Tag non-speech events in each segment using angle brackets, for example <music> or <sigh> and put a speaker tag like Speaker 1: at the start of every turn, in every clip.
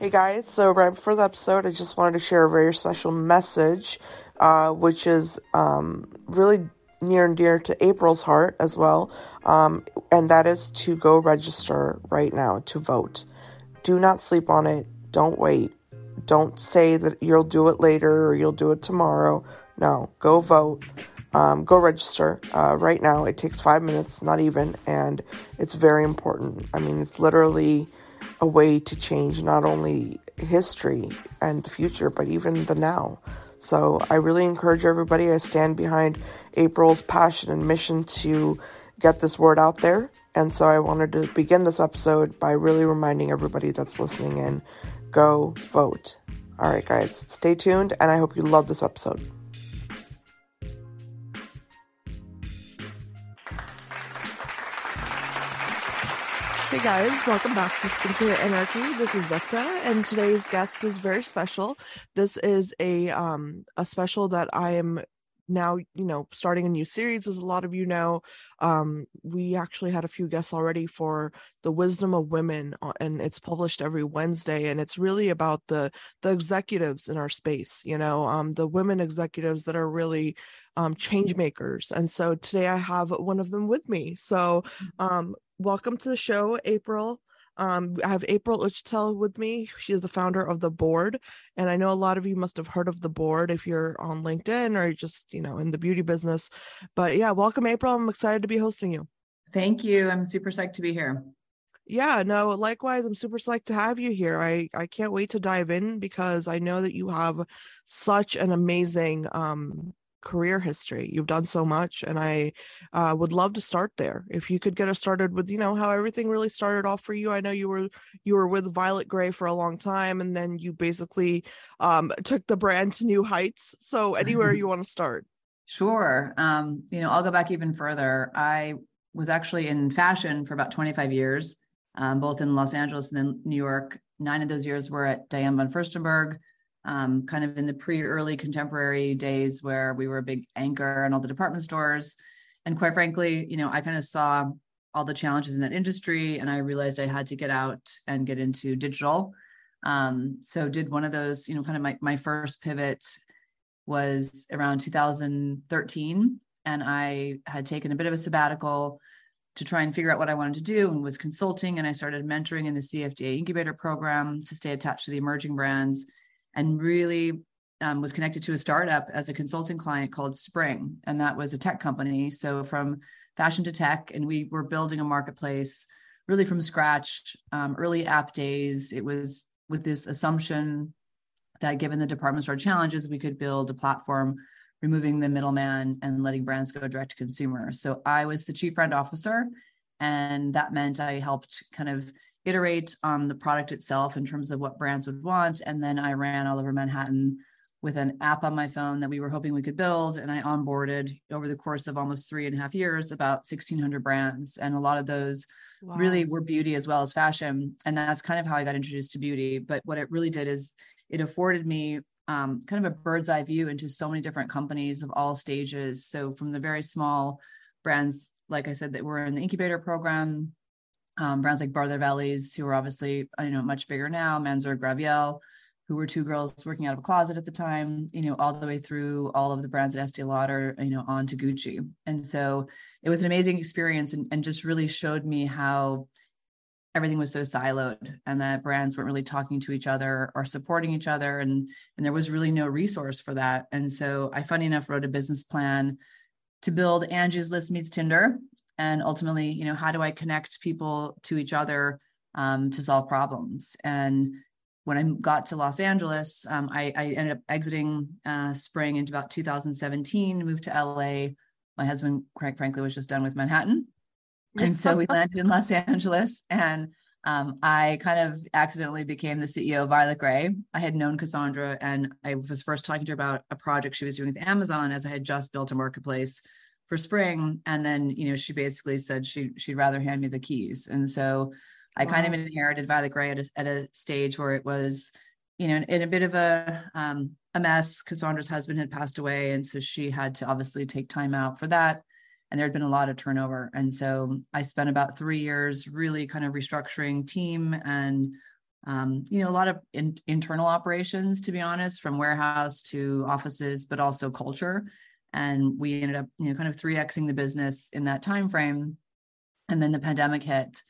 Speaker 1: Hey guys, so right before the episode, I just wanted to share a very special message, uh, which is um, really near and dear to April's heart as well, um, and that is to go register right now to vote. Do not sleep on it. Don't wait. Don't say that you'll do it later or you'll do it tomorrow. No, go vote. Um, go register uh, right now. It takes five minutes, not even, and it's very important. I mean, it's literally a way to change not only history and the future, but even the now. So I really encourage everybody. I stand behind April's passion and mission to get this word out there. And so I wanted to begin this episode by really reminding everybody that's listening in go vote. All right, guys, stay tuned, and I hope you love this episode. Hey guys, welcome back to Skincare Anarchy. This is Zeta, and today's guest is very special. This is a um a special that I am now you know starting a new series as a lot of you know um we actually had a few guests already for the wisdom of women uh, and it's published every wednesday and it's really about the the executives in our space you know um the women executives that are really um change makers and so today i have one of them with me so mm-hmm. um welcome to the show april um, I have April Uchtel with me. She is the founder of the board, and I know a lot of you must have heard of the board if you're on LinkedIn or just you know in the beauty business. But yeah, welcome, April. I'm excited to be hosting you.
Speaker 2: Thank you. I'm super psyched to be here.
Speaker 1: Yeah, no, likewise, I'm super psyched to have you here. I I can't wait to dive in because I know that you have such an amazing um career history. You've done so much, and I uh, would love to start there. If you could get us started with, you know, how everything really started off for you. I know you were you were with Violet Grey for a long time, and then you basically um, took the brand to new heights. So anywhere <laughs> you want to start.
Speaker 2: Sure. Um, you know, I'll go back even further. I was actually in fashion for about 25 years, um, both in Los Angeles and then New York. Nine of those years were at Diane von Furstenberg um, kind of in the pre-early contemporary days where we were a big anchor in all the department stores. And quite frankly, you know, I kind of saw all the challenges in that industry and I realized I had to get out and get into digital. Um, so did one of those, you know, kind of my, my first pivot was around 2013. And I had taken a bit of a sabbatical to try and figure out what I wanted to do and was consulting. And I started mentoring in the CFDA incubator program to stay attached to the emerging brands and really um, was connected to a startup as a consulting client called Spring, and that was a tech company. So from fashion to tech, and we were building a marketplace really from scratch. Um, early app days, it was with this assumption that given the department store challenges, we could build a platform removing the middleman and letting brands go direct to consumer. So I was the chief brand officer, and that meant I helped kind of iterate on the product itself in terms of what brands would want. And then I ran all over Manhattan with an app on my phone that we were hoping we could build. And I onboarded over the course of almost three and a half years about 1,600 brands. And a lot of those wow. really were beauty as well as fashion. And that's kind of how I got introduced to beauty. But what it really did is it afforded me um, kind of a bird's eye view into so many different companies of all stages. So from the very small brands, like I said, that were in the incubator program um, brands like Brother Vellies, who are obviously you know much bigger now, Mansur Gavriel, who were two girls working out of a closet at the time, you know, all the way through all of the brands at Estee Lauder, you know, on to Gucci. And so it was an amazing experience and, and just really showed me how everything was so siloed and that brands weren't really talking to each other or supporting each other. And, and there was really no resource for that. And so I, funny enough, wrote a business plan to build Angie's List meets Tinder and ultimately you know how do i connect people to each other um, to solve problems? And when i got to los angeles um, I, I, ended up exiting uh, spring into about 2017 moved to la my husband quite frankly was just done with manhattan. And so we <laughs> landed in los angeles and um, I kind of accidentally became the CEO of Violet Grey. I had known Cassandra and I was first talking to her about a project she was doing with Amazon as I had just built a marketplace for spring and then you know she basically said she she'd rather hand me the keys and so i wow. kind of inherited violet grey at a, at a stage where it was you know in, in a bit of a um, a mess cassandra's husband had passed away and so she had to obviously take time out for that and there had been a lot of turnover and so i spent about three years really kind of restructuring team and um, you know, a lot of in, internal operations, to be honest, from warehouse to offices, but also culture. And we ended up, you know, kind of 3xing the business in that time frame. And then the pandemic hit.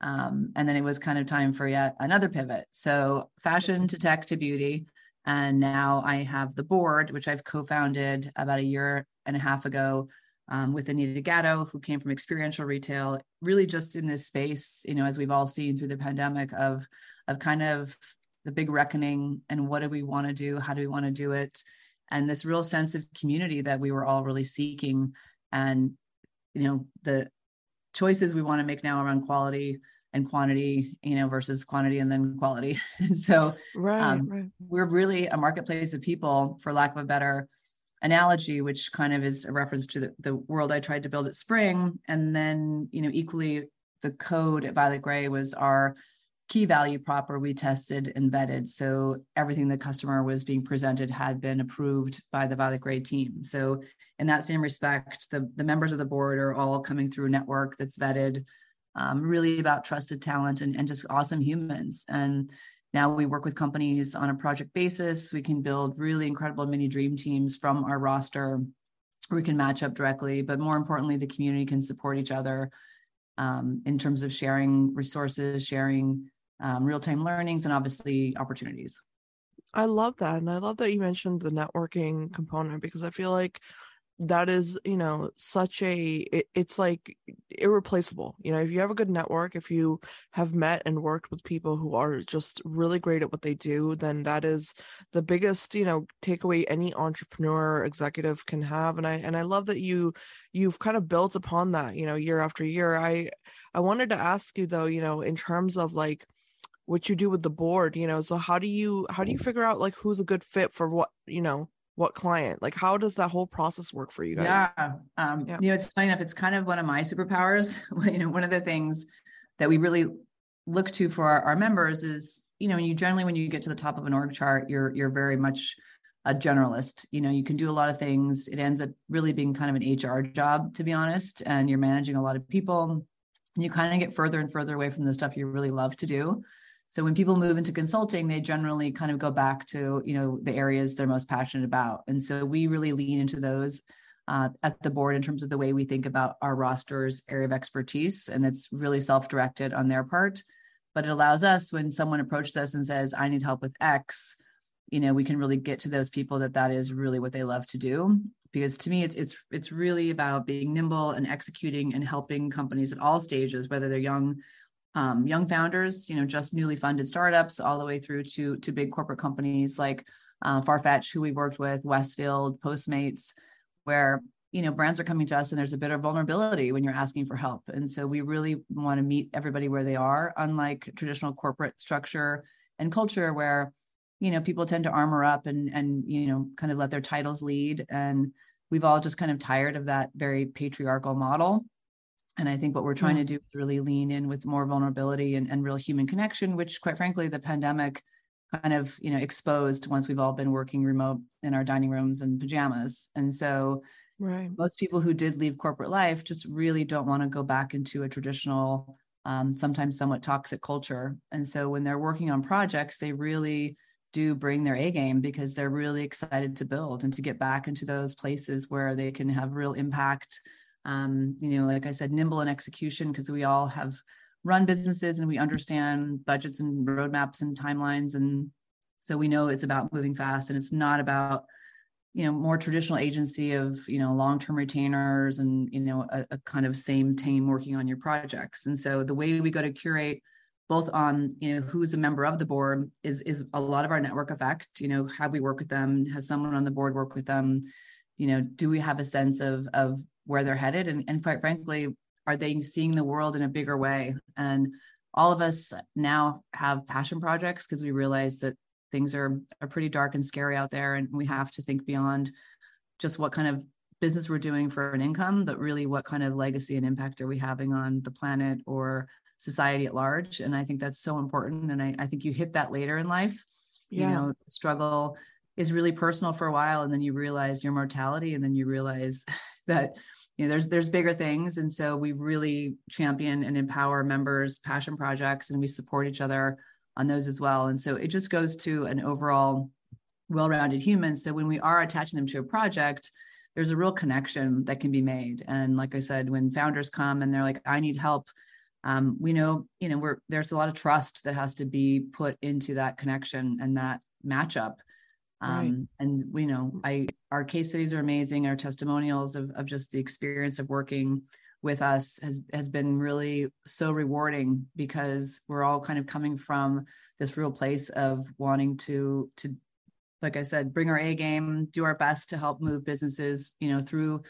Speaker 2: Um, and then it was kind of time for yet another pivot. So fashion to tech to beauty. And now I have the board, which I've co-founded about a year and a half ago um, with Anita Gatto, who came from experiential retail, really just in this space, you know, as we've all seen through the pandemic of of kind of the big reckoning and what do we want to do how do we want to do it and this real sense of community that we were all really seeking and you know the choices we want to make now around quality and quantity you know versus quantity and then quality <laughs> and so right, um, right. we're really a marketplace of people for lack of a better analogy which kind of is a reference to the, the world i tried to build at spring and then you know equally the code at violet grey was our key value proper we tested and vetted. So everything the customer was being presented had been approved by the violet grey team. So in that same respect the, the members of the board are all coming through a network that's vetted um, really about trusted talent and, and just awesome humans. And now we work with companies on a project basis. We can build really incredible mini dream teams from our roster. We can match up directly but more importantly the community can support each other um, in terms of sharing resources sharing um, real time learnings, and obviously opportunities.
Speaker 1: I love that. And I love that you mentioned the networking component because I feel like that is you know such a it, it's like irreplaceable you know if you have a good network if you have met and worked with people who are just really great at what they do then that is the biggest you know takeaway any entrepreneur executive can have and i and i love that you you've kind of built upon that you know year after year i i wanted to ask you though you know in terms of like what you do with the board you know so how do you how do you figure out like who's a good fit for what you know what client? Like how does that whole process work for you guys?
Speaker 2: Yeah um yeah. you know it's funny enough it's kind of one of my superpowers. <laughs> You know one of the things that we really look to for our, our members is you know you generally when you get to the top of an org chart you're you're very much a generalist. You know you can do a lot of things. It ends up really being kind of an hr job to be honest and you're managing a lot of people. And you kind of get further and further away from the stuff you really love to do so when people move into consulting, they generally kind of go back to, you know, the areas they're most passionate about. And so we really lean into those uh, at the board in terms of the way we think about our roster's area of expertise. And it's really self-directed on their part. But it allows us when someone approaches us and says, I need help with X, you know, we can really get to those people that that is really what they love to do. Because to me, it's it's it's really about being nimble and executing and helping companies at all stages, whether they're young um, young founders, you know, just newly funded startups, all the way through to to big corporate companies like uh, Farfetch, who we worked with, Westfield, Postmates, where you know brands are coming to us and there's a bit of vulnerability when you're asking for help, and so we really want to meet everybody where they are, unlike traditional corporate structure and culture where you know people tend to armor up and and you know kind of let their titles lead. And we've all just kind of tired of that very patriarchal model and I think what we're trying mm-hmm. to do is really lean in with more vulnerability and, and real human connection, which quite frankly, the pandemic kind of, you know, exposed once we've all been working remote in our dining rooms and pajamas. And so right. most people who did leave corporate life just really don't want to go back into a traditional, um, sometimes somewhat toxic culture. And so when they're working on projects, they really do bring their A game because they're really excited to build and to get back into those places where they can have real impact um, you know, like I said, nimble in execution because we all have run businesses and we understand budgets and roadmaps and timelines. And so we know it's about moving fast and it's not about, you know, more traditional agency of, you know, long-term retainers and, you know, a, a kind of same team working on your projects. And so the way we go to curate both on you know who's a member of the board is is a lot of our network effect you know how we work with them has someone on the board work with them you know do we have a sense of of where they're headed. And, and quite frankly are they seeing the world in a bigger way? And all of us now have passion projects because we realize that things are are pretty dark and scary out there and we have to think beyond just what kind of business we're doing for an income but really what kind of legacy and impact are we having on the planet or society at large. And i think that's so important and i, I think you hit that later in life. Yeah. you know struggle is really personal for a while and then you realize your mortality and then you realize <laughs> that you know there's there's bigger things and so we really champion and empower members passion projects and we support each other on those as well. And so it just goes to an overall well-rounded human. So when we are attaching them to a project, there's a real connection that can be made. And like I said, when founders come and they're like, I need help, um, we know, you know, we're there's a lot of trust that has to be put into that connection and that matchup. Um, right. and you know I our case studies are amazing, our testimonials of, of just the experience of working with us has has been really so rewarding because we're all kind of coming from this real place of wanting to to like I said, bring our A game, do our best to help move businesses, you know, through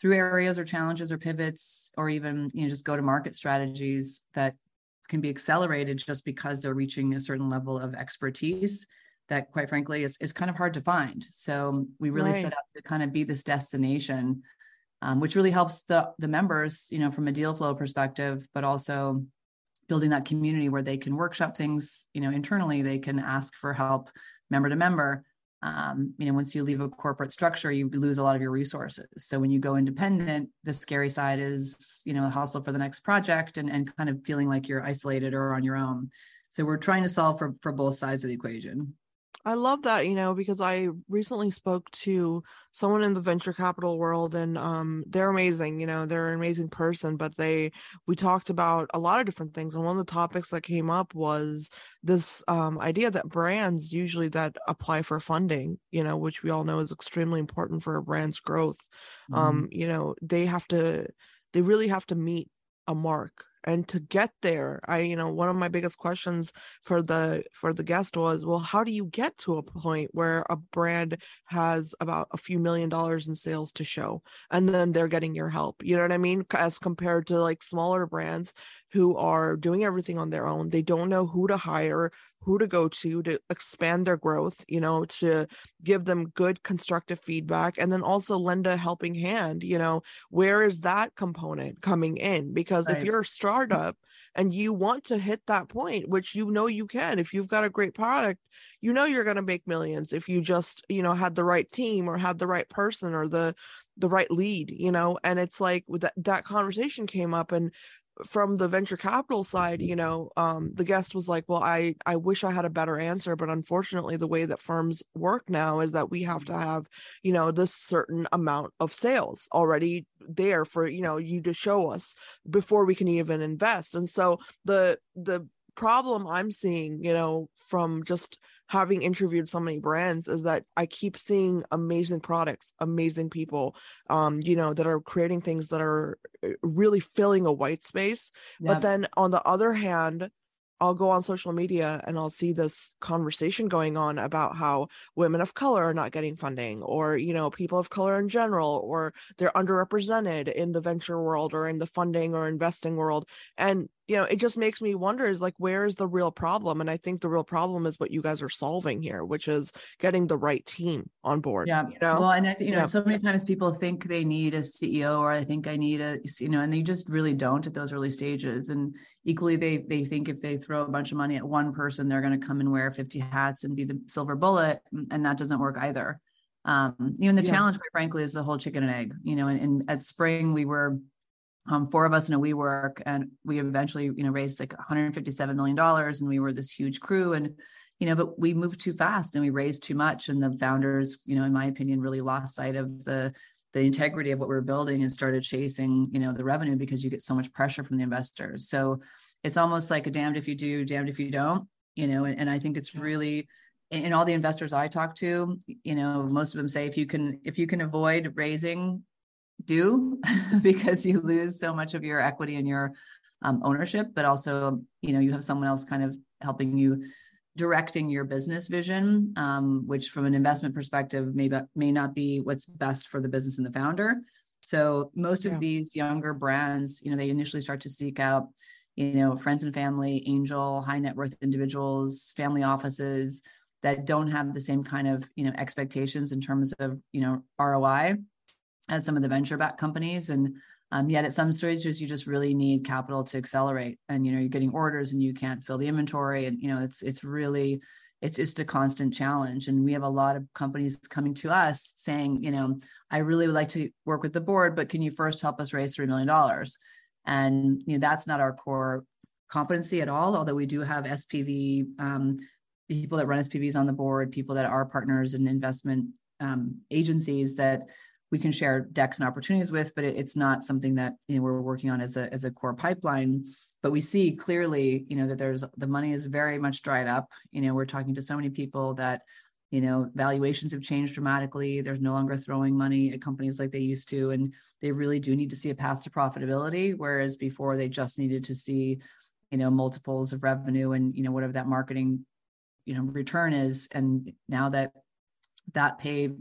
Speaker 2: through areas or challenges or pivots or even you know just go to market strategies that can be accelerated just because they're reaching a certain level of expertise that quite frankly is, is kind of hard to find so we really right. set out to kind of be this destination um, which really helps the the members, you know, from a deal flow perspective, but also building that community where they can workshop things, you know, internally. They can ask for help, member to member. Um, you know, once you leave a corporate structure, you lose a lot of your resources. So when you go independent, the scary side is, you know, a hustle for the next project and and kind of feeling like you're isolated or on your own. So we're trying to solve for for both sides of the equation.
Speaker 1: I love that, you know, because I recently spoke to someone in the venture capital world and um they're amazing, you know, they're an amazing person, but they we talked about a lot of different things and one of the topics that came up was this um idea that brands usually that apply for funding, you know, which we all know is extremely important for a brand's growth. Mm-hmm. Um, you know, they have to they really have to meet a mark and to get there i you know one of my biggest questions for the for the guest was well how do you get to a point where a brand has about a few million dollars in sales to show and then they're getting your help? You know what i mean? As compared to like smaller brands who are doing everything on their own they don't know who to hire who to go to to expand their growth, you know, to give them good constructive feedback and then also lend a helping hand, you know, where is that component coming in? Because right. if you're a startup and you want to hit that point, which you know you can, if you've got a great product, you know you're going to make millions if you just, you know, had the right team or had the right person or the the right lead, you know, and it's like that that conversation came up and from the venture capital side you know um, the guest was like well i i wish i had a better answer but unfortunately the way that firms work now is that we have to have you know this certain amount of sales already there for you know you to show us before we can even invest. And so the the problem i'm seeing you know from just having interviewed so many brands is that I keep seeing amazing products, amazing people, um, you know, that are creating things that are uh, really filling a white space. Yep. But then on the other hand, I'll go on social media and I'll see this conversation going on about how women of color are not getting funding or you know people of color in general or they're underrepresented in the venture world or in the funding or investing world and you know it just makes me wonder is like where is the real problem? And i think the real problem is what you guys are solving here which is getting the right team on board
Speaker 2: yeah. you know? Well and I, you know yeah. so many times people think they need a ceo or i think i need a you know and they just really don't at those early stages. And equally they they think if they throw a bunch of money at one person they're going to come and wear 50 hats and be the silver bullet and that doesn't work either. Um even the yeah. challenge quite frankly is the whole chicken and egg you know and, and at spring we were um, four of us in a WeWork, and we eventually, you know, raised like 157 million dollars, and we were this huge crew, and you know, but we moved too fast and we raised too much, and the founders, you know, in my opinion, really lost sight of the the integrity of what we were building and started chasing, you know, the revenue because you get so much pressure from the investors. So it's almost like a damned if you do, damned if you don't, you know, and, and I think it's really and all the investors I talk to, you know, most of them say if you can if you can avoid raising do <laughs> because you lose so much of your equity and your um, ownership but also you know you have someone else kind of helping you directing your business vision um, which from an investment perspective may, be, may not be what's best for the business and the founder so most yeah. of these younger brands you know they initially start to seek out you know friends and family angel high net worth individuals family offices that don't have the same kind of you know expectations in terms of you know roi at some of the venture backed companies. And um, yet at some stages you just really need capital to accelerate and you know you're getting orders and you can't fill the inventory. And you know it's it's really it's just a constant challenge. And we have a lot of companies coming to us saying you know i really would like to work with the board but can you first help us raise $3 million and you know that's not our core competency at all, although we do have SPV um, people that run SPVs on the board, people that are partners in investment um, agencies that we can share decks and opportunities with, but it, it's not something that you know we're working on as a as a core pipeline. But we see clearly, you know, that there's the money is very much dried up. You know, we're talking to so many people that you know valuations have changed dramatically there's no longer throwing money at companies like they used to and they really do need to see a path to profitability whereas before they just needed to see you know multiples of revenue and you know whatever that marketing you know return is and now that that paid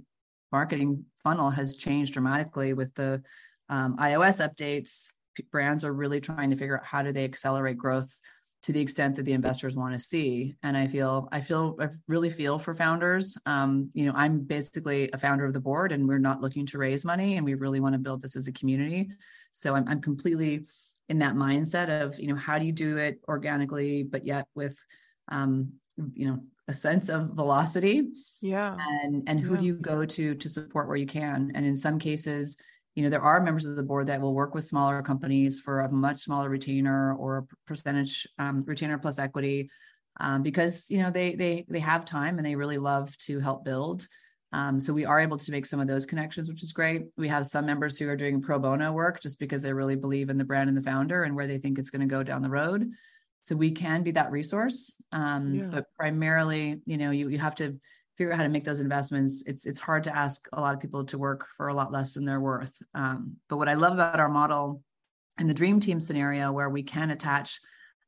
Speaker 2: marketing funnel has changed dramatically with the um, ios updates. Brands are really trying to figure out how do they accelerate growth to the extent that the investors want to see. And i feel i feel i really feel for founders. Um, you know i'm basically a founder of the board and we're not looking to raise money and we really want to build this as a community. So i'm, I'm completely in that mindset of you know how do you do it organically but yet with um, you know a sense of velocity.
Speaker 1: Yeah.
Speaker 2: And and who
Speaker 1: yeah.
Speaker 2: do you go to to support where you can? And in some cases you know there are members of the board that will work with smaller companies for a much smaller retainer or a percentage um, retainer plus equity um, because you know they they they have time and they really love to help build. Um, so we are able to make some of those connections which is great. We have some members who are doing pro bono work just because they really believe in the brand and the founder and where they think it's going to go down the road so we can be that resource um, yeah. but primarily you know you, you have to figure out how to make those investments. It's it's hard to ask a lot of people to work for a lot less than they're worth. Um, but what i love about our model in the dream team scenario where we can attach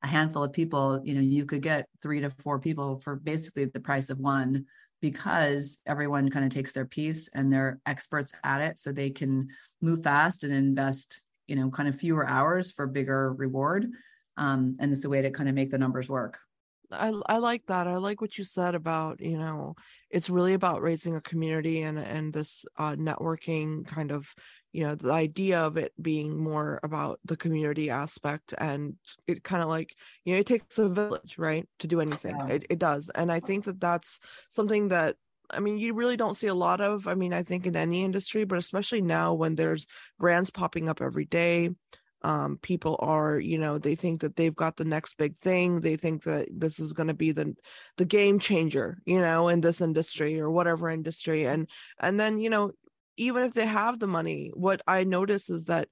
Speaker 2: a handful of people you know you could get three to four people for basically the price of one because everyone kind of takes their piece and they're experts at it. So they can move fast and invest you know kind of fewer hours for bigger reward um, and it's a way to kind of make the numbers work
Speaker 1: I I like that. I like what you said about, you know, it's really about raising a community and and this uh networking kind of, you know, the idea of it being more about the community aspect and it kind of like, you know, it takes a village, right, to do anything. Yeah. It it does. And I think that that's something that I mean, you really don't see a lot of. I mean, I think in any industry, but especially now when there's brands popping up every day, um, people are you know they think that they've got the next big thing they think that this is going to be the the game changer you know in this industry or whatever industry and and then you know even if they have the money what i notice is that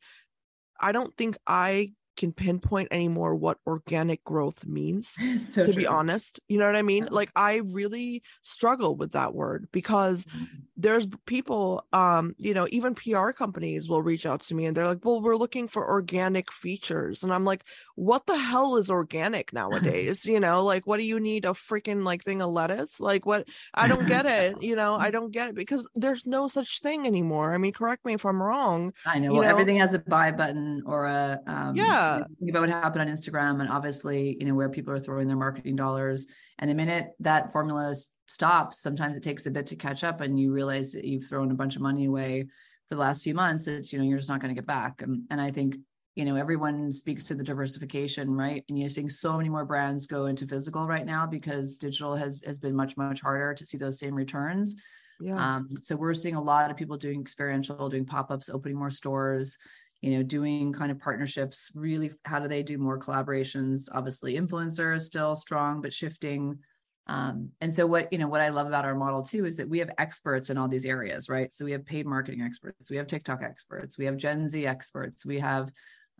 Speaker 1: i don't think i can pinpoint anymore what organic growth means <laughs> so to true. be honest. You know what i mean? Like i really struggle with that word because mm-hmm. there's people um you know even pr companies will reach out to me and they're like well we're looking for organic features. And i'm like what the hell is organic <laughs> nowadays? You know like what do you need a freaking like thing of lettuce? Like what? I don't get it <laughs> you know? I don't get it because there's no such thing anymore. I mean correct me if i'm wrong
Speaker 2: i know, well, know? everything has a buy button or a um,
Speaker 1: yeah
Speaker 2: Think about what happened on Instagram and obviously, you know, where people are throwing their marketing dollars. And the minute that formula stops, sometimes it takes a bit to catch up and you realize that you've thrown a bunch of money away for the last few months that, you know, you're just not going to get back. And, and I think, you know, everyone speaks to the diversification, right? And you're seeing so many more brands go into physical right now because digital has, has been much, much harder to see those same returns. Yeah. Um, so we're seeing a lot of people doing experiential, doing pop-ups, opening more stores, you know doing kind of partnerships really how do they do more collaborations? Obviously influencer is still strong but shifting um, and so what you know what i love about our model too is that we have experts in all these areas right? So we have paid marketing experts we have tiktok experts we have gen z experts we have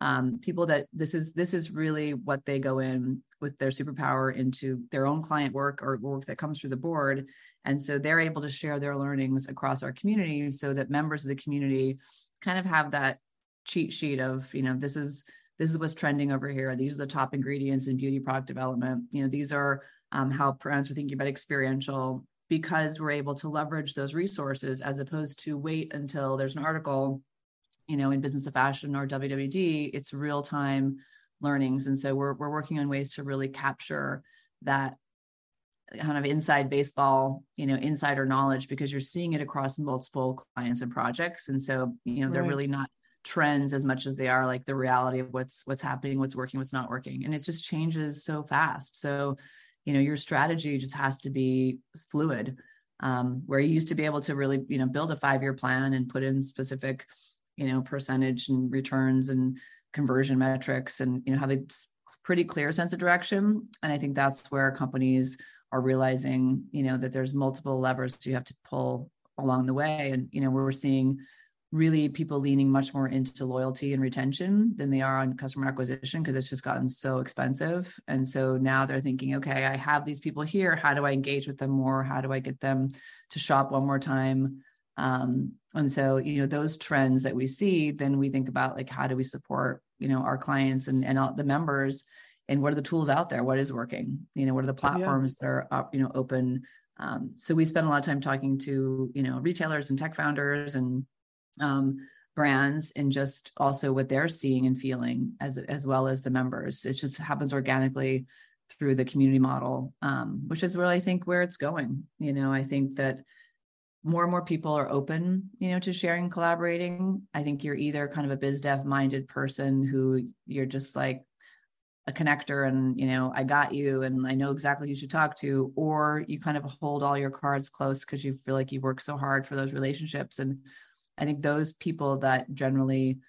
Speaker 2: um, people that this is this is really what they go in with their superpower into their own client work or work that comes through the board. And so they're able to share their learnings across our community so that members of the community kind of have that cheat sheet of you know this is this is what's trending over here. These are the top ingredients in beauty product development. You know these are um, how brands are thinking about experiential because we're able to leverage those resources as opposed to wait until there's an article you know in business of fashion or wwd it's real time learnings. And so we're, we're working on ways to really capture that kind of inside baseball you know insider knowledge because you're seeing it across multiple clients and projects. And so you know they're really not trends as much as they are like the reality of what's what's happening what's working what's not working and it just changes so fast so you know your strategy just has to be fluid um, where you used to be able to really you know build a five year plan and put in specific you know percentage and returns and conversion metrics and you know have a pretty clear sense of direction. And I think that's where companies are realizing, you know, that there's multiple levers you have to pull along the way. And, you know, we're seeing really people leaning much more into loyalty and retention than they are on customer acquisition because it's just gotten so expensive. And so now they're thinking, okay, I have these people here. How do I engage with them more? How do I get them to shop one more time? Um, and so, you know, those trends that we see, then we think about like, how do we support, you know, our clients and, and all the members and what are the tools out there? What is working? You know, what are the platforms yeah. that are, up, you know, open? Um, so we spend a lot of time talking to, you know, retailers and tech founders and um, brands and just also what they're seeing and feeling as as well as the members. It just happens organically through the community model, um, which is really I think where it's going. You know, I think that more and more people are open, you know, to sharing, collaborating. I think you're either kind of a biz dev minded person who you're just like a connector and you know i got you and i know exactly who you should talk to or you kind of hold all your cards close because you feel like you work so hard for those relationships and I think those people that generally,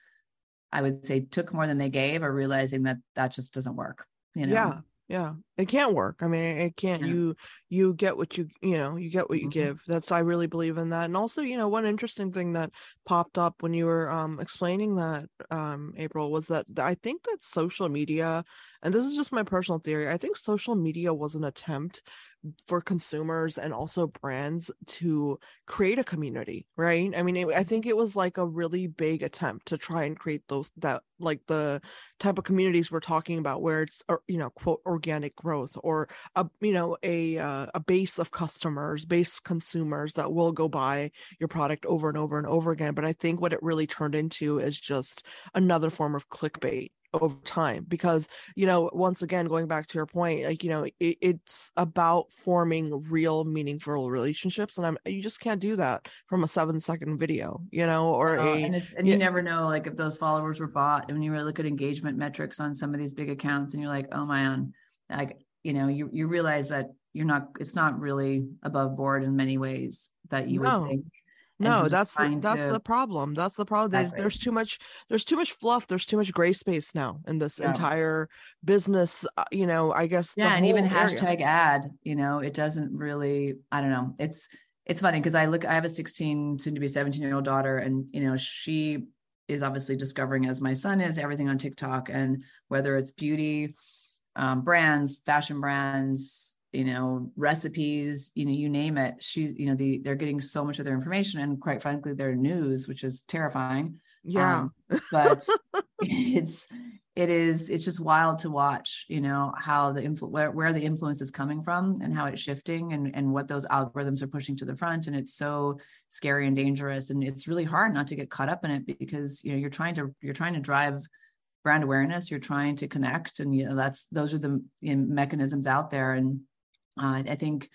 Speaker 2: I would say, took more than they gave are realizing that that just doesn't work. You know?
Speaker 1: Yeah, yeah, it can't work. I mean, it can't. Yeah. You you get what you you know you get what you mm-hmm. give. That's I really believe in that. And also, you know, one interesting thing that popped up when you were um explaining that um April was that I think that social media, and this is just my personal theory. I think social media was an attempt for consumers and also brands to create a community right? I mean it, i think it was like a really big attempt to try and create those that like the type of communities we're talking about where it's you know quote organic growth or a you know a uh, a base of customers base consumers that will go buy your product over and over and over again. But i think what it really turned into is just another form of clickbait over time because you know once again going back to your point like you know it, it's about forming real meaningful relationships and i'm you just can't do that from a seven second video you know or
Speaker 2: oh,
Speaker 1: a
Speaker 2: and, and you never know like if those followers were bought and when you really look at engagement metrics on some of these big accounts and you're like oh my, man like you know you you realize that you're not it's not really above board in many ways that you no. would think
Speaker 1: no that's the, that's to... the problem that's the problem exactly. there's too much there's too much fluff there's too much gray space now in this yeah. entire business uh, you know i guess
Speaker 2: yeah and even hashtag ad you know it doesn't really i don't know it's it's funny because i look i have a 16 soon to be 17 year old daughter and you know she is obviously discovering as my son is everything on tiktok and whether it's beauty um, brands fashion brands you know recipes you know you name it. She's you know the they're getting so much of their information and quite frankly their news which is terrifying.
Speaker 1: Yeah. Um,
Speaker 2: but <laughs> it's it is it's just wild to watch you know how the influ- where, where the influence is coming from and how it's shifting and and what those algorithms are pushing to the front. And it's so scary and dangerous. And it's really hard not to get caught up in it because you know you're trying to you're trying to drive brand awareness. You're trying to connect. And you know that's those are the you know, mechanisms out there. And uh, I think,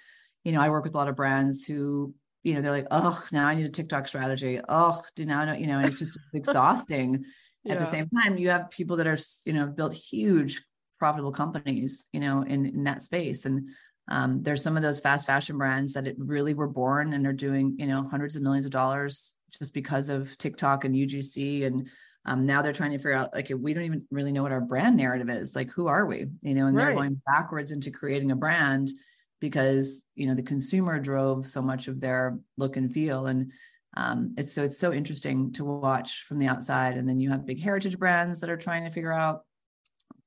Speaker 2: you know, I work with a lot of brands who, you know, they're like, oh, now I need a TikTok strategy. Oh, do now know, you know, it's just <laughs> exhausting. yeah. At the same time, you have people that are, you know, built huge profitable companies, you know, in, in that space. And um, there's some of those fast fashion brands that it really were born and are doing, you know, hundreds of millions of dollars just because of TikTok and UGC. And um, now they're trying to figure out, like, we don't even really know what our brand narrative is. Like, who are we? You know, and right. they're going backwards into creating a brand because you know the consumer drove so much of their look and feel. And um, it's so it's so interesting to watch from the outside. And then you have big heritage brands that are trying to figure out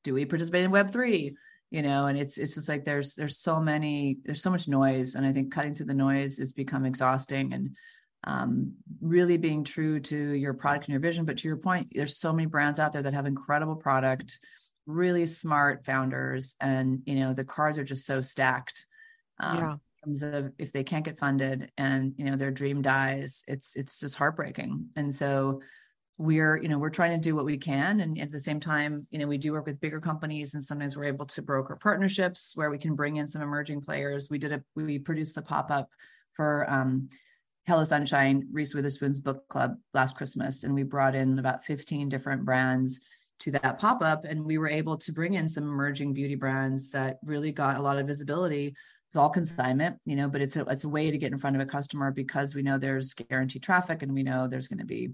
Speaker 2: do we participate in web 3 you know and it's it's just like there's there's so many there's so much noise. And i think cutting through the noise has become exhausting and um, really being true to your product and your vision. But to your point there's so many brands out there that have incredible product really smart founders. And you know the cards are just so stacked um, yeah. in terms of if they can't get funded and you know their dream dies it's it's just heartbreaking. And so we're you know we're trying to do what we can. And at the same time you know we do work with bigger companies and sometimes we're able to broker partnerships where we can bring in some emerging players. We did a we produced the pop-up for um, hello sunshine reese witherspoon's book club last christmas. And we brought in about 15 different brands to that pop-up. And we were able to bring in some emerging beauty brands that really got a lot of visibility it's all consignment, you know, but it's a it's a way to get in front of a customer because we know there's guaranteed traffic and we know there's going to be,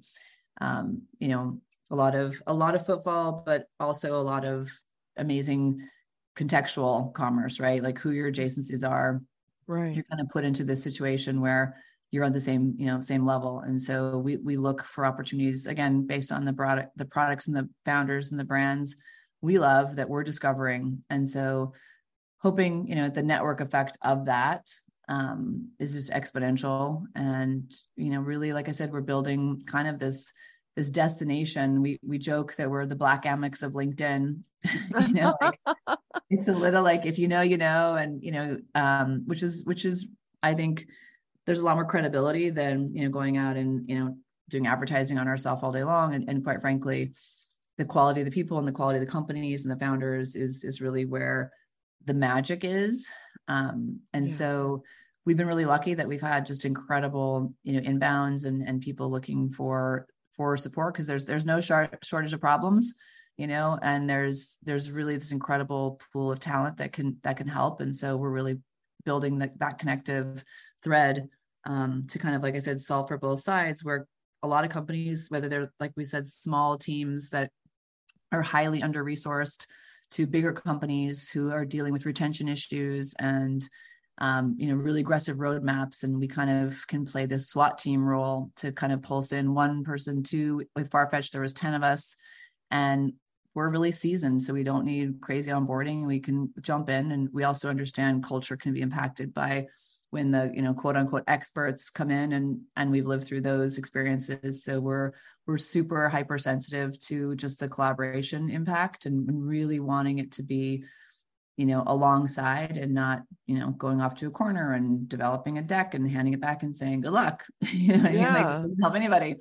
Speaker 2: um, you know, a lot of a lot of footfall, but also a lot of amazing contextual commerce, right? Like who your adjacencies are.
Speaker 1: Right.
Speaker 2: You're kind of put into this situation where you're on the same, you know, same level. And so we we look for opportunities again based on the product, the products and the founders and the brands we love that we're discovering. And so hoping, you know, the network effect of that um, is just exponential. And, you know, really, like I said, we're building kind of this this destination. We we joke that we're the black Amex of LinkedIn. <laughs> you know, like, <laughs> it's a little like if you know, you know, and you know, um, which is which is I think there's a lot more credibility than you know going out and you know doing advertising on ourselves all day long. And, and quite frankly, the quality of the people and the quality of the companies and the founders is is really where the magic is. Um, and yeah. so we've been really lucky that we've had just incredible you know inbounds and and people looking for for support because there's there's no short, shortage of problems you know and there's there's really this incredible pool of talent that can that can help and so we're really building the, that connective thread um, to kind of like i said solve for both sides where a lot of companies whether they're like we said small teams that are highly under resourced to bigger companies who are dealing with retention issues and um, you know, really aggressive roadmaps, and we kind of can play this SWAT team role to kind of pulse in one person, two. With Farfetch, there was ten of us, and we're really seasoned, so we don't need crazy onboarding. We can jump in, and we also understand culture can be impacted by when the you know quote unquote experts come in and and we've lived through those experiences so we're we're super hypersensitive to just the collaboration impact and really wanting it to be you know, alongside and not, you know, going off to a corner and developing a deck and handing it back and saying, good luck. <laughs> you know, yeah. I mean? like, help anybody.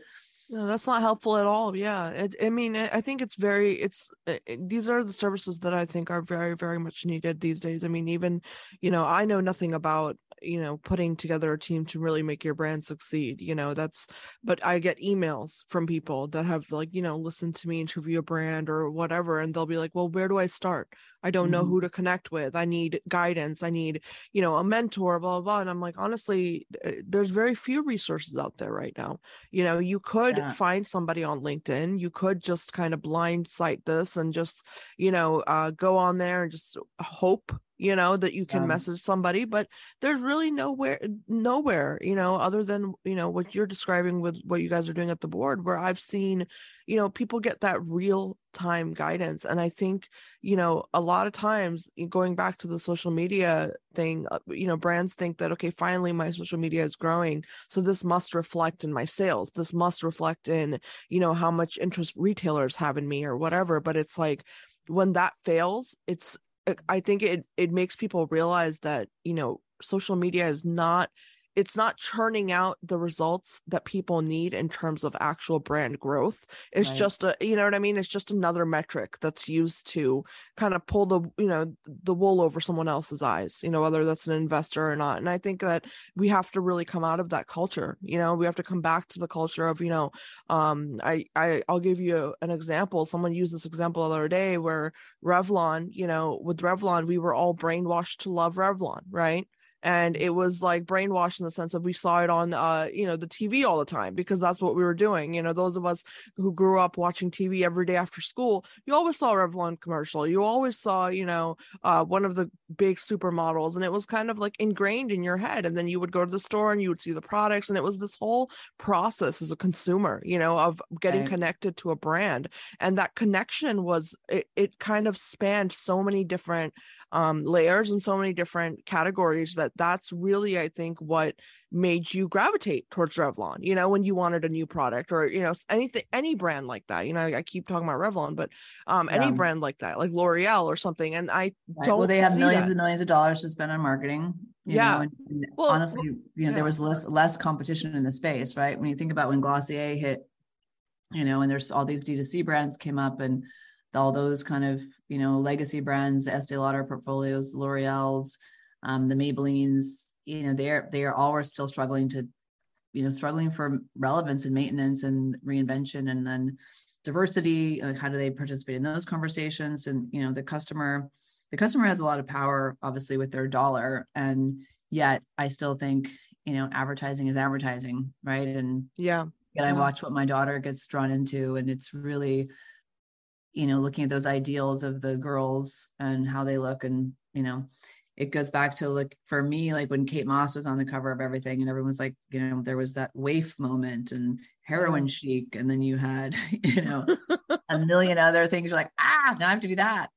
Speaker 1: No, that's not helpful at all. Yeah. It, I mean, I think it's very, it's, it, these are the services that I think are very, very much needed these days. I mean, even, you know, I know nothing about you know putting together a team to really make your brand succeed you know that's but i get emails from people that have like you know listened to me interview a brand or whatever and they'll be like well where do i start i don't mm-hmm. know who to connect with. I need guidance. I need you know a mentor blah blah blah. And i'm like honestly there's very few resources out there right now. You know you could yeah. find somebody on linkedin. You could just kind of blind site this and just you know uh, go on there and just hope you know that you can message somebody but there's really nowhere nowhere you know other than you know what you're describing with what you guys are doing at the board where i've seen you know people get that real time guidance and i think you know a lot of times going back to the social media thing uh, you know brands think that okay finally my social media is growing so this must reflect in my sales this must reflect in you know how much interest retailers have in me or whatever but it's like when that fails it's I think it it makes people realize that you know social media is not it's not churning out the results that people need in terms of actual brand growth. It's right. just a you know what i mean? It's just another metric that's used to kind of pull the you know the wool over someone else's eyes you know whether that's an investor or not. And i think that we have to really come out of that culture you know? We have to come back to the culture of you know um i, I i'll give you an example. Someone used this example the other day where revlon you know with revlon we were all brainwashed to love revlon right and it was like brainwashed in the sense of we saw it on uh you know the tv all the time because that's what we were doing you know those of us who grew up watching tv every day after school you always saw a revlon commercial you always saw you know uh one of the big supermodels and it was kind of like ingrained in your head and then you would go to the store and you would see the products and it was this whole process as a consumer you know of getting right. connected to a brand and that connection was it, it kind of spanned so many different um, layers and so many different categories that that's really, I think, what made you gravitate towards Revlon, you know, when you wanted a new product or, you know, anything, any brand like that. You know, I, I keep talking about Revlon, but um, yeah. any brand like that, like L'Oreal or something. And I right. don't.
Speaker 2: Well, they have millions that. and millions of dollars to spend on marketing. yeah. Know, and, and well, honestly, you know, yeah. there was less less competition in the space, right? When you think about when Glossier hit, you know, and there's all these D2C brands came up and all those kind of you know legacy brands, the Estee Lauder portfolios, L'Oreal's, um, the Maybellines, you know they're they are all still struggling to you know struggling for relevance and maintenance and reinvention and then diversity like how do they participate in those conversations? And you know the customer the customer has a lot of power obviously with their dollar. And yet i still think you know advertising is advertising right? And
Speaker 1: yeah.
Speaker 2: and i watch what my daughter gets drawn into and it's really you know looking at those ideals of the girls and how they look and you know it goes back to look for me like when Kate Moss was on the cover of everything and everyone was like you know there was that waif moment and heroin chic and then you had <laughs> you know a <laughs> million other things you're like ah now I have to be that.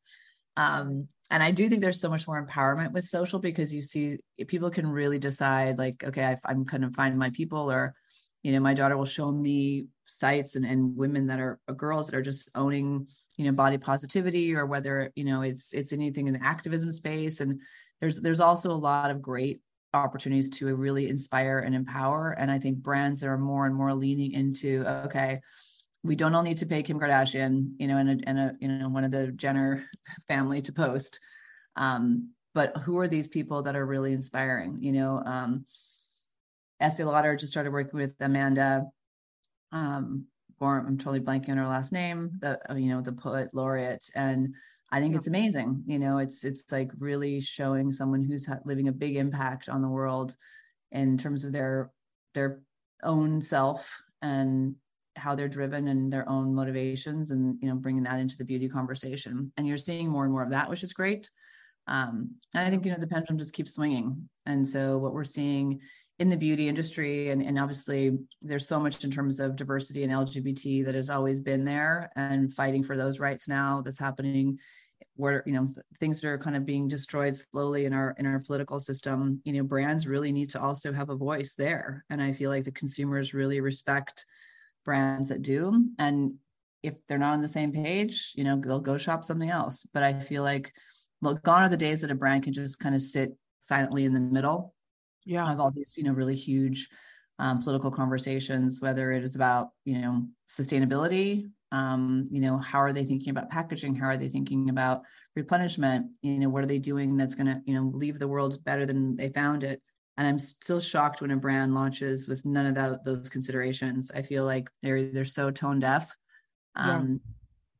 Speaker 2: Um and I do think there's so much more empowerment with social because you see people can really decide like okay I, I'm kind of finding my people or you know my daughter will show me sites and, and women that are girls that are just owning you know body positivity or whether you know it's it's anything in the activism space. And there's there's also a lot of great opportunities to really inspire and empower. And i think brands are more and more leaning into okay we don't all need to pay kim kardashian you know and a, and a you know one of the jenner <laughs> family to post. Um but who are these people that are really inspiring you know? Um Estee Lauder just started working with Amanda. Um I'm totally blanking on her last name, the uh, you know the poet laureate, and I think yeah. it's amazing. You know, it's it's like really showing someone who's living a big impact on the world in terms of their their own self and how they're driven and their own motivations and you know bringing that into the beauty conversation and you're seeing more and more of that which is great um, and i think you know the pendulum just keeps swinging and so what we're seeing in the beauty industry and, and obviously there's so much in terms of diversity and lgbt that has always been there and fighting for those rights now that's happening where you know things that are kind of being destroyed slowly in our in our political system you know brands really need to also have a voice there. And i feel like the consumers really respect brands that do. And if they're not on the same page you know they'll go shop something else. But i feel like look gone are the days that a brand can just kind of sit silently in the middle yeah. of all these you know really huge um, political conversations whether it is about you know sustainability um, you know how are they thinking about packaging? How are they thinking about replenishment? You know what are they doing that's going to you know leave the world better than they found it? And i'm still shocked when a brand launches with none of that, those considerations. I feel like they're they're so tone deaf um,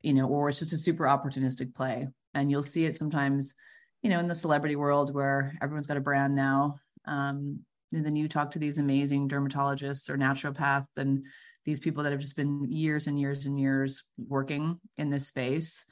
Speaker 2: yeah. you know or it's just a super opportunistic play. And you'll see it sometimes you know in the celebrity world where everyone's got a brand now um, and then you talk to these amazing dermatologists or naturopaths and these people that have just been years and years and years working in this space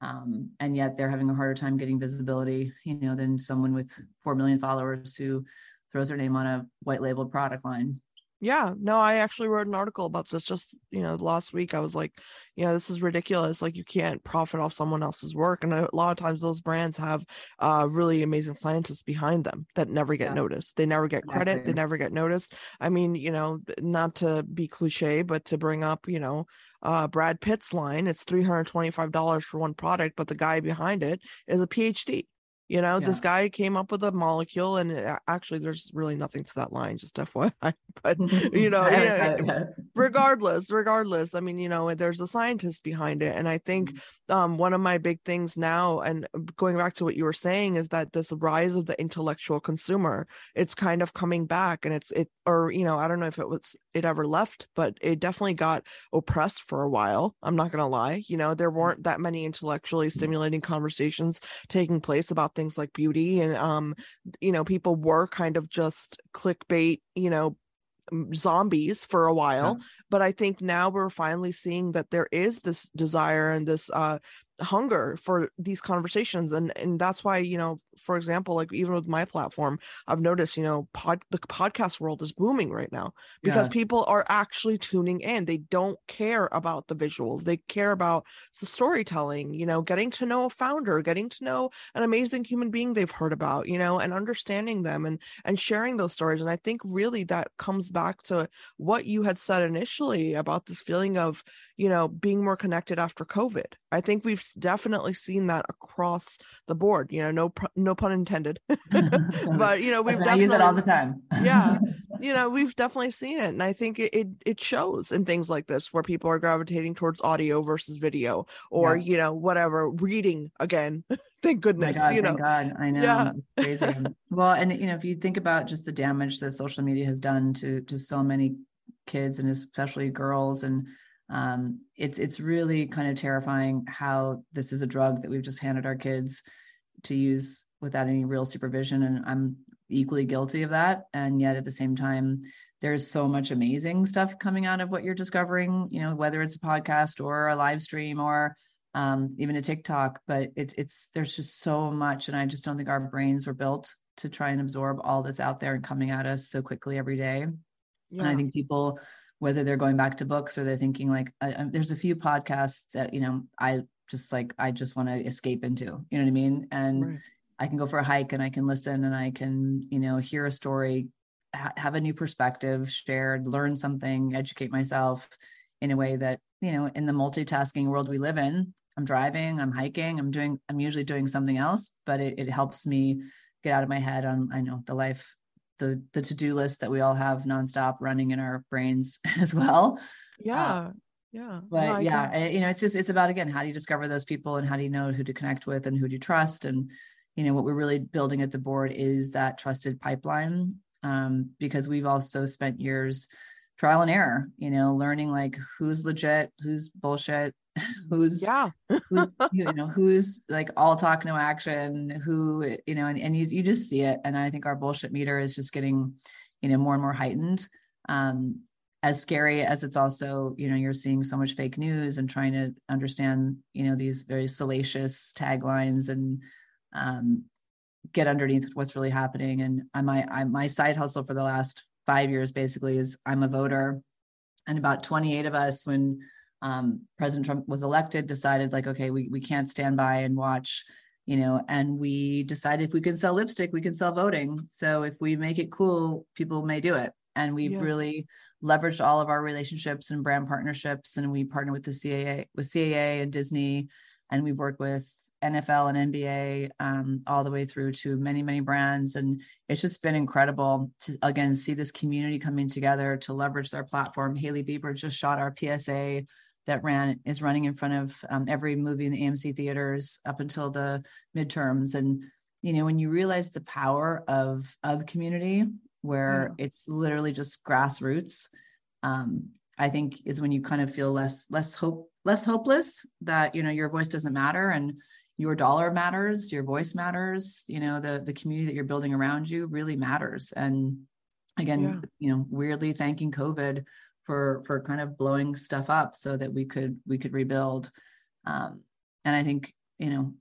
Speaker 2: um, and yet they're having a harder time getting visibility you know than someone with 4 million followers who throws their name on a white labeled product line
Speaker 1: yeah no i actually wrote an article about this just you know last week i was like you know this is ridiculous like you can't profit off someone else's work and a lot of times those brands have uh really amazing scientists behind them that never get yeah. noticed they never get credit exactly. they never get noticed i mean you know not to be cliche but to bring up you know uh brad pitt's line it's $325 for one product but the guy behind it is a phd you know, yeah. this guy came up with a molecule, and uh, actually, there's really nothing to that line, just <laughs> FYI. But you <laughs> know, you know regardless, regardless, I mean, you know, there's a scientist behind it, and I think mm-hmm um, one of my big things now, and uh, going back to what you were saying, is that this rise of the intellectual consumer, it's kind of coming back, and it's it, or you know, I don't know if it was it ever left, but it definitely got oppressed for a while. I'm not gonna lie, you know, there weren't that many intellectually stimulating conversations taking place about things like beauty, and um, you know, people were kind of just clickbait, you know, zombies for a while yeah. but i think now we're finally seeing that there is this desire and this uh hunger for these conversations and and that's why you know for example like even with my platform i've noticed you know pod the podcast world is booming right now because yes. people are actually tuning in. They don't care about the visuals. They care about the storytelling you know getting to know a founder getting to know an amazing human being they've heard about you know and understanding them and and sharing those stories. And i think really that comes back to what you had said initially about this feeling of you know being more connected after covid. I think we've definitely seen that across the board you know no no pun intended. <laughs> <laughs> But you know we've
Speaker 2: I use it all the time.
Speaker 1: Yeah. <laughs> You know we've definitely seen it and i think it, it, it shows in things like this where people are gravitating towards audio versus video or yeah. you know whatever reading again. Thank oh goodness
Speaker 2: God,
Speaker 1: you know.
Speaker 2: God, I know. Yeah. it's crazy. Well and you know if you think about just the damage that social media has done to to so many kids and especially girls and um, it's it's really kind of terrifying how this is a drug that we've just handed our kids to use without any real supervision and i'm equally guilty of that and yet at the same time there's so much amazing stuff coming out of what you're discovering you know whether it's a podcast or a live stream or um, even a TikTok. But it's it's there's just so much, and I just don't think our brains were built to try and absorb all that's out there and coming at us so quickly every day. Yeah. And I think people, whether they're going back to books or they're thinking like, I, I, there's a few podcasts that you know I just like I just want to escape into. You know what I mean? And right. I can go for a hike and I can listen and I can you know hear a story, ha- have a new perspective shared, learn something, educate myself in a way that you know in the multitasking world we live in i'm driving i'm hiking i'm doing i'm usually doing something else but it, it helps me get out of my head on i know the life the the to-do list that we all have nonstop running in our brains <laughs> as well.
Speaker 1: Yeah uh, yeah
Speaker 2: but no, yeah I, you know it's just it's about again how do you discover those people and how do you know who to connect with and who do you trust? And you know what we're really building at the board is that trusted pipeline um, because we've also spent years trial and error you know learning like who's legit who's bullshit <laughs> who's
Speaker 1: yeah. <laughs>
Speaker 2: who's you know who's like all talk no action who you know and, and you, you just see it. And i think our bullshit meter is just getting you know more and more heightened. Um as scary as it's also you know you're seeing so much fake news and trying to understand you know these very salacious taglines and um get underneath what's really happening. And I, my I, my side hustle for the last five years basically is I'm a voter. And about 28 of us, when um, President Trump was elected, decided like, okay, we, we can't stand by and watch, you know, and we decided if we can sell lipstick, we can sell voting. So if we make it cool, people may do it. And we've yeah. really leveraged all of our relationships and brand partnerships. And we partner with the CAA, with CAA and Disney, and we've worked with NFL and NBA, um, all the way through to many, many brands. And it's just been incredible to, again, see this community coming together to leverage their platform. Hailey Bieber just shot our PSA that ran is running in front of um, every movie in the AMC theaters up until the midterms. And, you know, when you realize the power of, of community where yeah. it's literally just grassroots, um, I think is when you kind of feel less, less hope, less hopeless that, you know, your voice doesn't matter. And, your dollar matters your voice matters you know the the community that you're building around you really matters and again yeah. you know weirdly thanking covid for for kind of blowing stuff up so that we could we could rebuild um and i think you know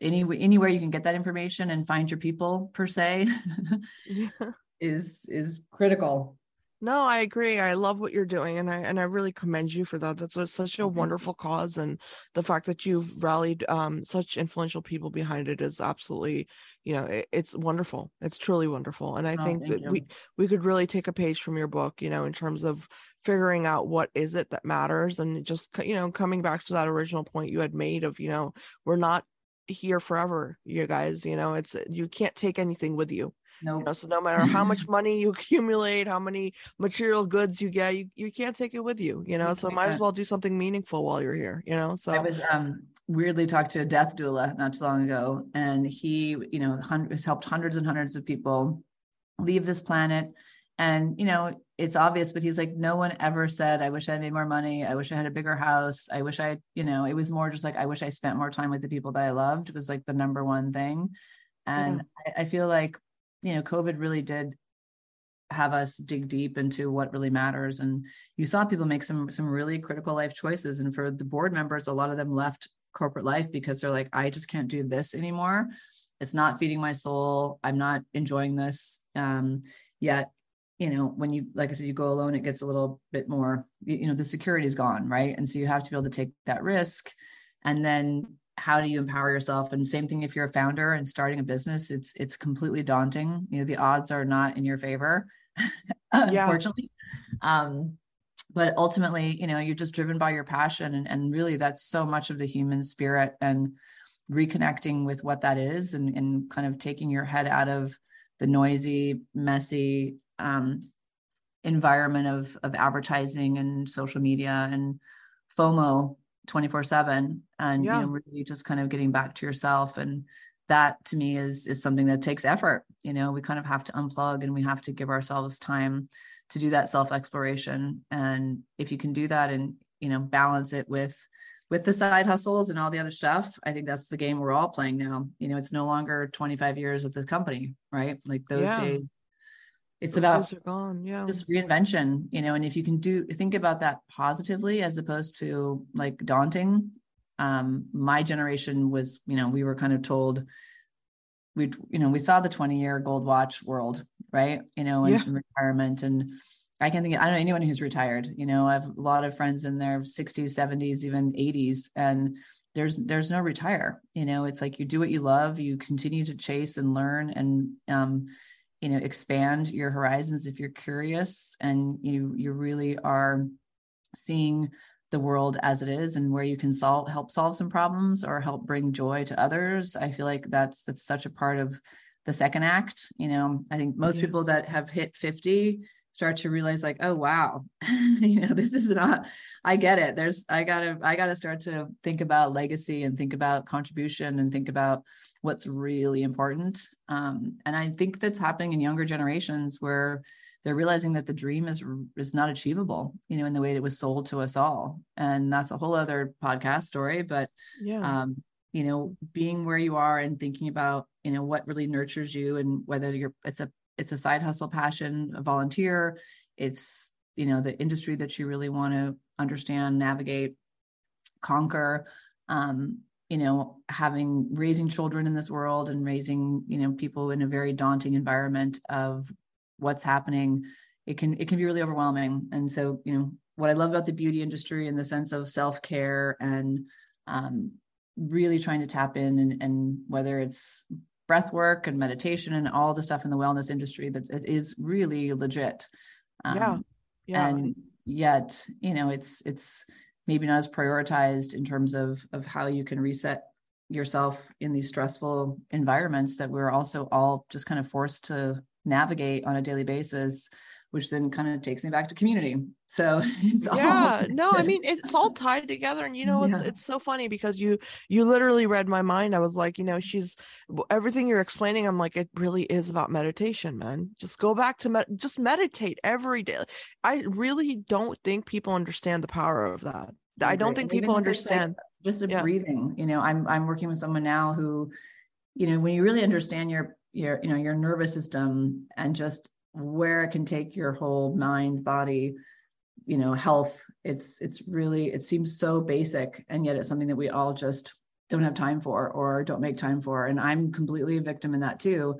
Speaker 2: any anywhere you can get that information and find your people per se <laughs> yeah. is is critical
Speaker 1: no, I agree. I love what you're doing, and I and I really commend you for that. That's such a mm-hmm. wonderful cause, and the fact that you've rallied um, such influential people behind it is absolutely, you know, it, it's wonderful. It's truly wonderful, and I oh, think that you. we we could really take a page from your book, you know, in terms of figuring out what is it that matters, and just you know, coming back to that original point you had made of, you know, we're not here forever, you guys. You know, it's you can't take anything with you
Speaker 2: no.
Speaker 1: You know, so no matter how much money you accumulate, how many material goods you get, you, you can't take it with you, you know. So might as well do something meaningful while you're here, you know. So
Speaker 2: I was um weirdly talked to a death doula not too long ago, and he, you know, has helped hundreds and hundreds of people leave this planet. And you know, it's obvious, but he's like, no one ever said, I wish I had made more money. I wish I had a bigger house. I wish I, you know, it was more just like, I wish I spent more time with the people that I loved was like the number one thing. And yeah. I, I feel like you know, COVID really did have us dig deep into what really matters. And you saw people make some some really critical life choices. And for the board members, a lot of them left corporate life because they're like, I just can't do this anymore. It's not feeding my soul. I'm not enjoying this. Um, yet, you know, when you like I said, you go alone, it gets a little bit more, you know, the security is gone, right? And so you have to be able to take that risk. And then how do you empower yourself? And same thing if you're a founder and starting a business it's it's completely daunting. You know the odds are not in your favor <laughs> unfortunately. Um but ultimately you know you're just driven by your passion and, and really that's so much of the human spirit and reconnecting with what that is and, and kind of taking your head out of the noisy messy um, environment of of advertising and social media and fomo 24 7 and yeah. you know really just kind of getting back to yourself and that to me is is something that takes effort you know we kind of have to unplug and we have to give ourselves time to do that self exploration and if you can do that and you know balance it with with the side hustles and all the other stuff i think that's the game we're all playing now you know it's no longer 25 years of the company right like those yeah. days it's about
Speaker 1: gone. Yeah.
Speaker 2: just reinvention, you know, and if you can do think about that positively as opposed to like daunting, um, my generation was, you know, we were kind of told we, you know, we saw the 20 year gold watch world, right? You know, and yeah. in retirement. And I can think, I don't know anyone who's retired, you know, I have a lot of friends in their 60s, 70s, even 80s. And there's, there's no retire, you know, it's like you do what you love, you continue to chase and learn and, um, you know, expand your horizons if you're curious and you, you really are seeing the world as it is and where you can solve help solve some problems or help bring joy to others i feel like that's that's such a part of the second act you know i think most yeah. people that have hit 50 start to realize like oh wow <laughs> you know this is not <laughs> i get it. There's i gotta i gotta start to think about legacy and think about contribution and think about what's really important. Um, and i think that's happening in younger generations where they're realizing that the dream is is not achievable you know in the way it was sold to us all. And that's a whole other podcast story but yeah. um you know being where you are and thinking about you know what really nurtures you and whether you're it's a it's a side hustle passion a volunteer. It's you know the industry that you really want to understand navigate conquer. Um you know having raising children in this world and raising you know people in a very daunting environment of what's happening it can it can be really overwhelming. And so you know what i love about the beauty industry in the sense of self-care and um, really trying to tap in and, and whether it's breath work and meditation and all the stuff in the wellness industry that it is really legit.
Speaker 1: Um, yeah
Speaker 2: yeah. and yet you know it's it's maybe not as prioritized in terms of of how you can reset yourself in these stressful environments that we're also all just kind of forced to navigate on a daily basis which then kind of takes me back to community. So <laughs>
Speaker 1: yeah, all- <laughs> no, I mean it's all tied together, and you know it's yeah. it's so funny because you you literally read my mind. I was like, you know, she's everything you're explaining. I'm like, it really is about meditation, man. Just go back to med- just meditate every day. I really don't think people understand the power of that. I, I don't think people understand.
Speaker 2: Like just a yeah. breathing. You know, I'm I'm working with someone now who, you know, when you really understand your your you know your nervous system and just where it can take your whole mind body you know health. It's it's really it seems so basic and yet it's something that we all just don't have time for or don't make time for. And i'm completely a victim in that too.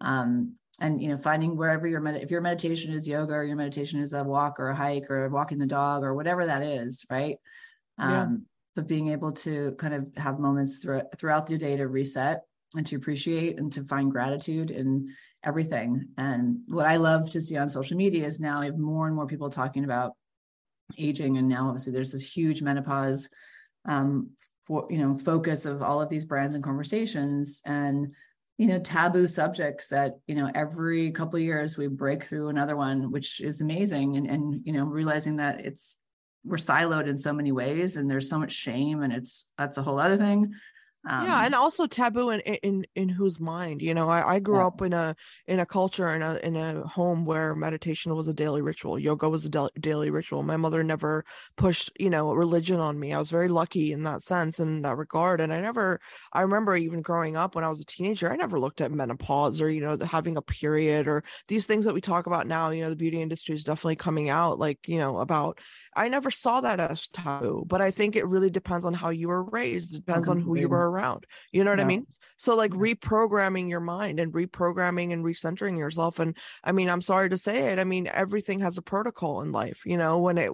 Speaker 2: Um and you know finding wherever your med- if your meditation is yoga or your meditation is a walk or a hike or walking the dog or whatever that is right? Yeah. um but being able to kind of have moments through, throughout your day to reset and to appreciate and to find gratitude in everything. And what I love to see on social media is now I have more and more people talking about aging. And now obviously there's this huge menopause um, for you know focus of all of these brands and conversations and you know taboo subjects that you know every couple years we break through another one which is amazing and and you know realizing that it's we're siloed in so many ways and there's so much shame and it's that's a whole other thing
Speaker 1: um, yeah, and also taboo in in in whose mind? You know, I, I grew yeah. up in a in a culture in a in a home where meditation was a daily ritual, yoga was a da- daily ritual. My mother never pushed you know religion on me. I was very lucky in that sense in that regard, and I never. I remember even growing up when I was a teenager, I never looked at menopause or you know having a period or these things that we talk about now. You know, the beauty industry is definitely coming out like you know about I never saw that as taboo, but I think it really depends on how you were raised. It depends on who you were around. You know what yeah. I mean? So like reprogramming your mind and reprogramming and recentering yourself. And I mean, I'm sorry to say it. I mean, everything has a protocol in life, you know, when it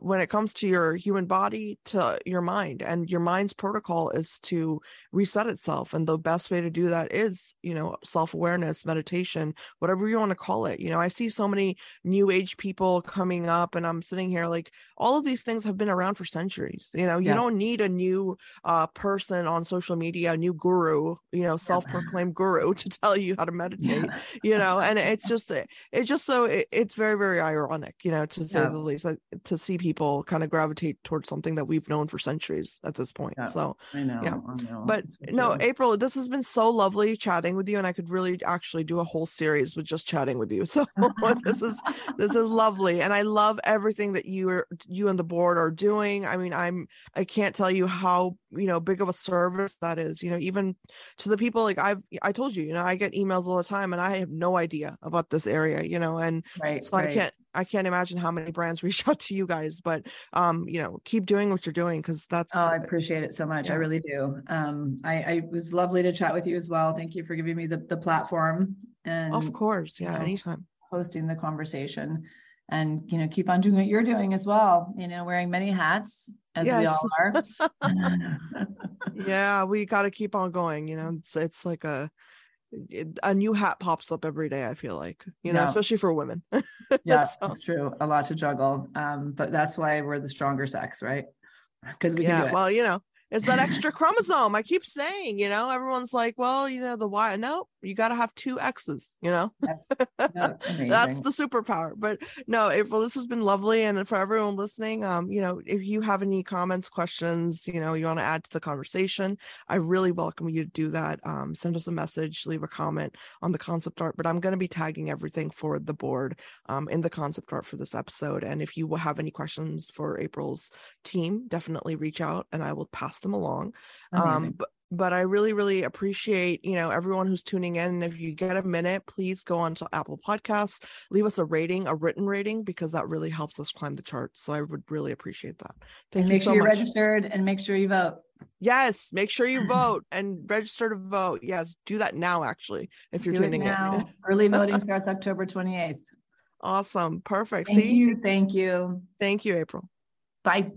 Speaker 1: when it comes to your human body to your mind and your mind's protocol is to reset itself. And the best way to do that is, you know, self-awareness, meditation, whatever you want to call it. You know, I see so many new age people coming up and I'm sitting here like all of these things have been around for centuries you know you yeah. don't need a new uh, person on social media a new guru you know self-proclaimed guru <laughs> to tell you how to meditate yeah. <laughs> you know and it's just it's just so it, it's very very ironic you know to say yeah. the least like, to see people kind of gravitate towards something that we've known for centuries at this point so
Speaker 2: I know, yeah I know.
Speaker 1: but no april this has been so lovely chatting with you and i could really actually do a whole series with just chatting with you <laughs> so this is this is lovely and i love everything that you are you and the board are doing i mean i'm i can't tell you how you know big of a service that is you know even to the people like i've i told you you know i get emails all the time and i have no idea about this area you know and
Speaker 2: right,
Speaker 1: so
Speaker 2: right.
Speaker 1: i can't I can't imagine how many brands <laughs> reach out to you guys, but um, you know, keep doing what you're doing because that's.
Speaker 2: Oh, I appreciate it so much. Yeah. I really do. Um, I, I was lovely to chat with you as well. Thank you for giving me the the platform. And
Speaker 1: of course, yeah,
Speaker 2: you know,
Speaker 1: anytime.
Speaker 2: Hosting the conversation, and you know, keep on doing what you're doing as well. You know, wearing many hats as yes. we all
Speaker 1: are. <laughs> <laughs> yeah, we got to keep on going. You know, it's it's like a a new hat pops up every day i feel like you know yeah. especially for women <laughs>
Speaker 2: yeah so. true a lot to juggle um but that's why we're the stronger sex right because we yeah
Speaker 1: well you know it's that extra chromosome. I keep saying, you know, everyone's like, well, you know, the why No, you got to have two X's, you know, that's <laughs> the superpower. But no, April, this has been lovely. And for everyone listening, um, you know, if you have any comments, questions, you know, you want to add to the conversation, I really welcome you to do that. Um, send us a message, leave a comment on the concept art. But I'm going to be tagging everything for the board um, in the concept art for this episode. And if you have any questions for April's team, definitely reach out and I will pass them along. Um, but but I really, really appreciate, you know, everyone who's tuning in. If you get a minute, please go on to Apple Podcasts, leave us a rating, a written rating, because that really helps us climb the charts. So I would really appreciate that.
Speaker 2: Thank and you make so sure you're much. registered and make sure you vote.
Speaker 1: Yes, make sure you <laughs> vote and register to vote. Yes, do that now, actually, if you're do tuning in. <laughs>
Speaker 2: Early voting starts October 28th.
Speaker 1: Awesome. Perfect.
Speaker 2: Thank See? you. Thank you.
Speaker 1: Thank you, April.
Speaker 2: Bye.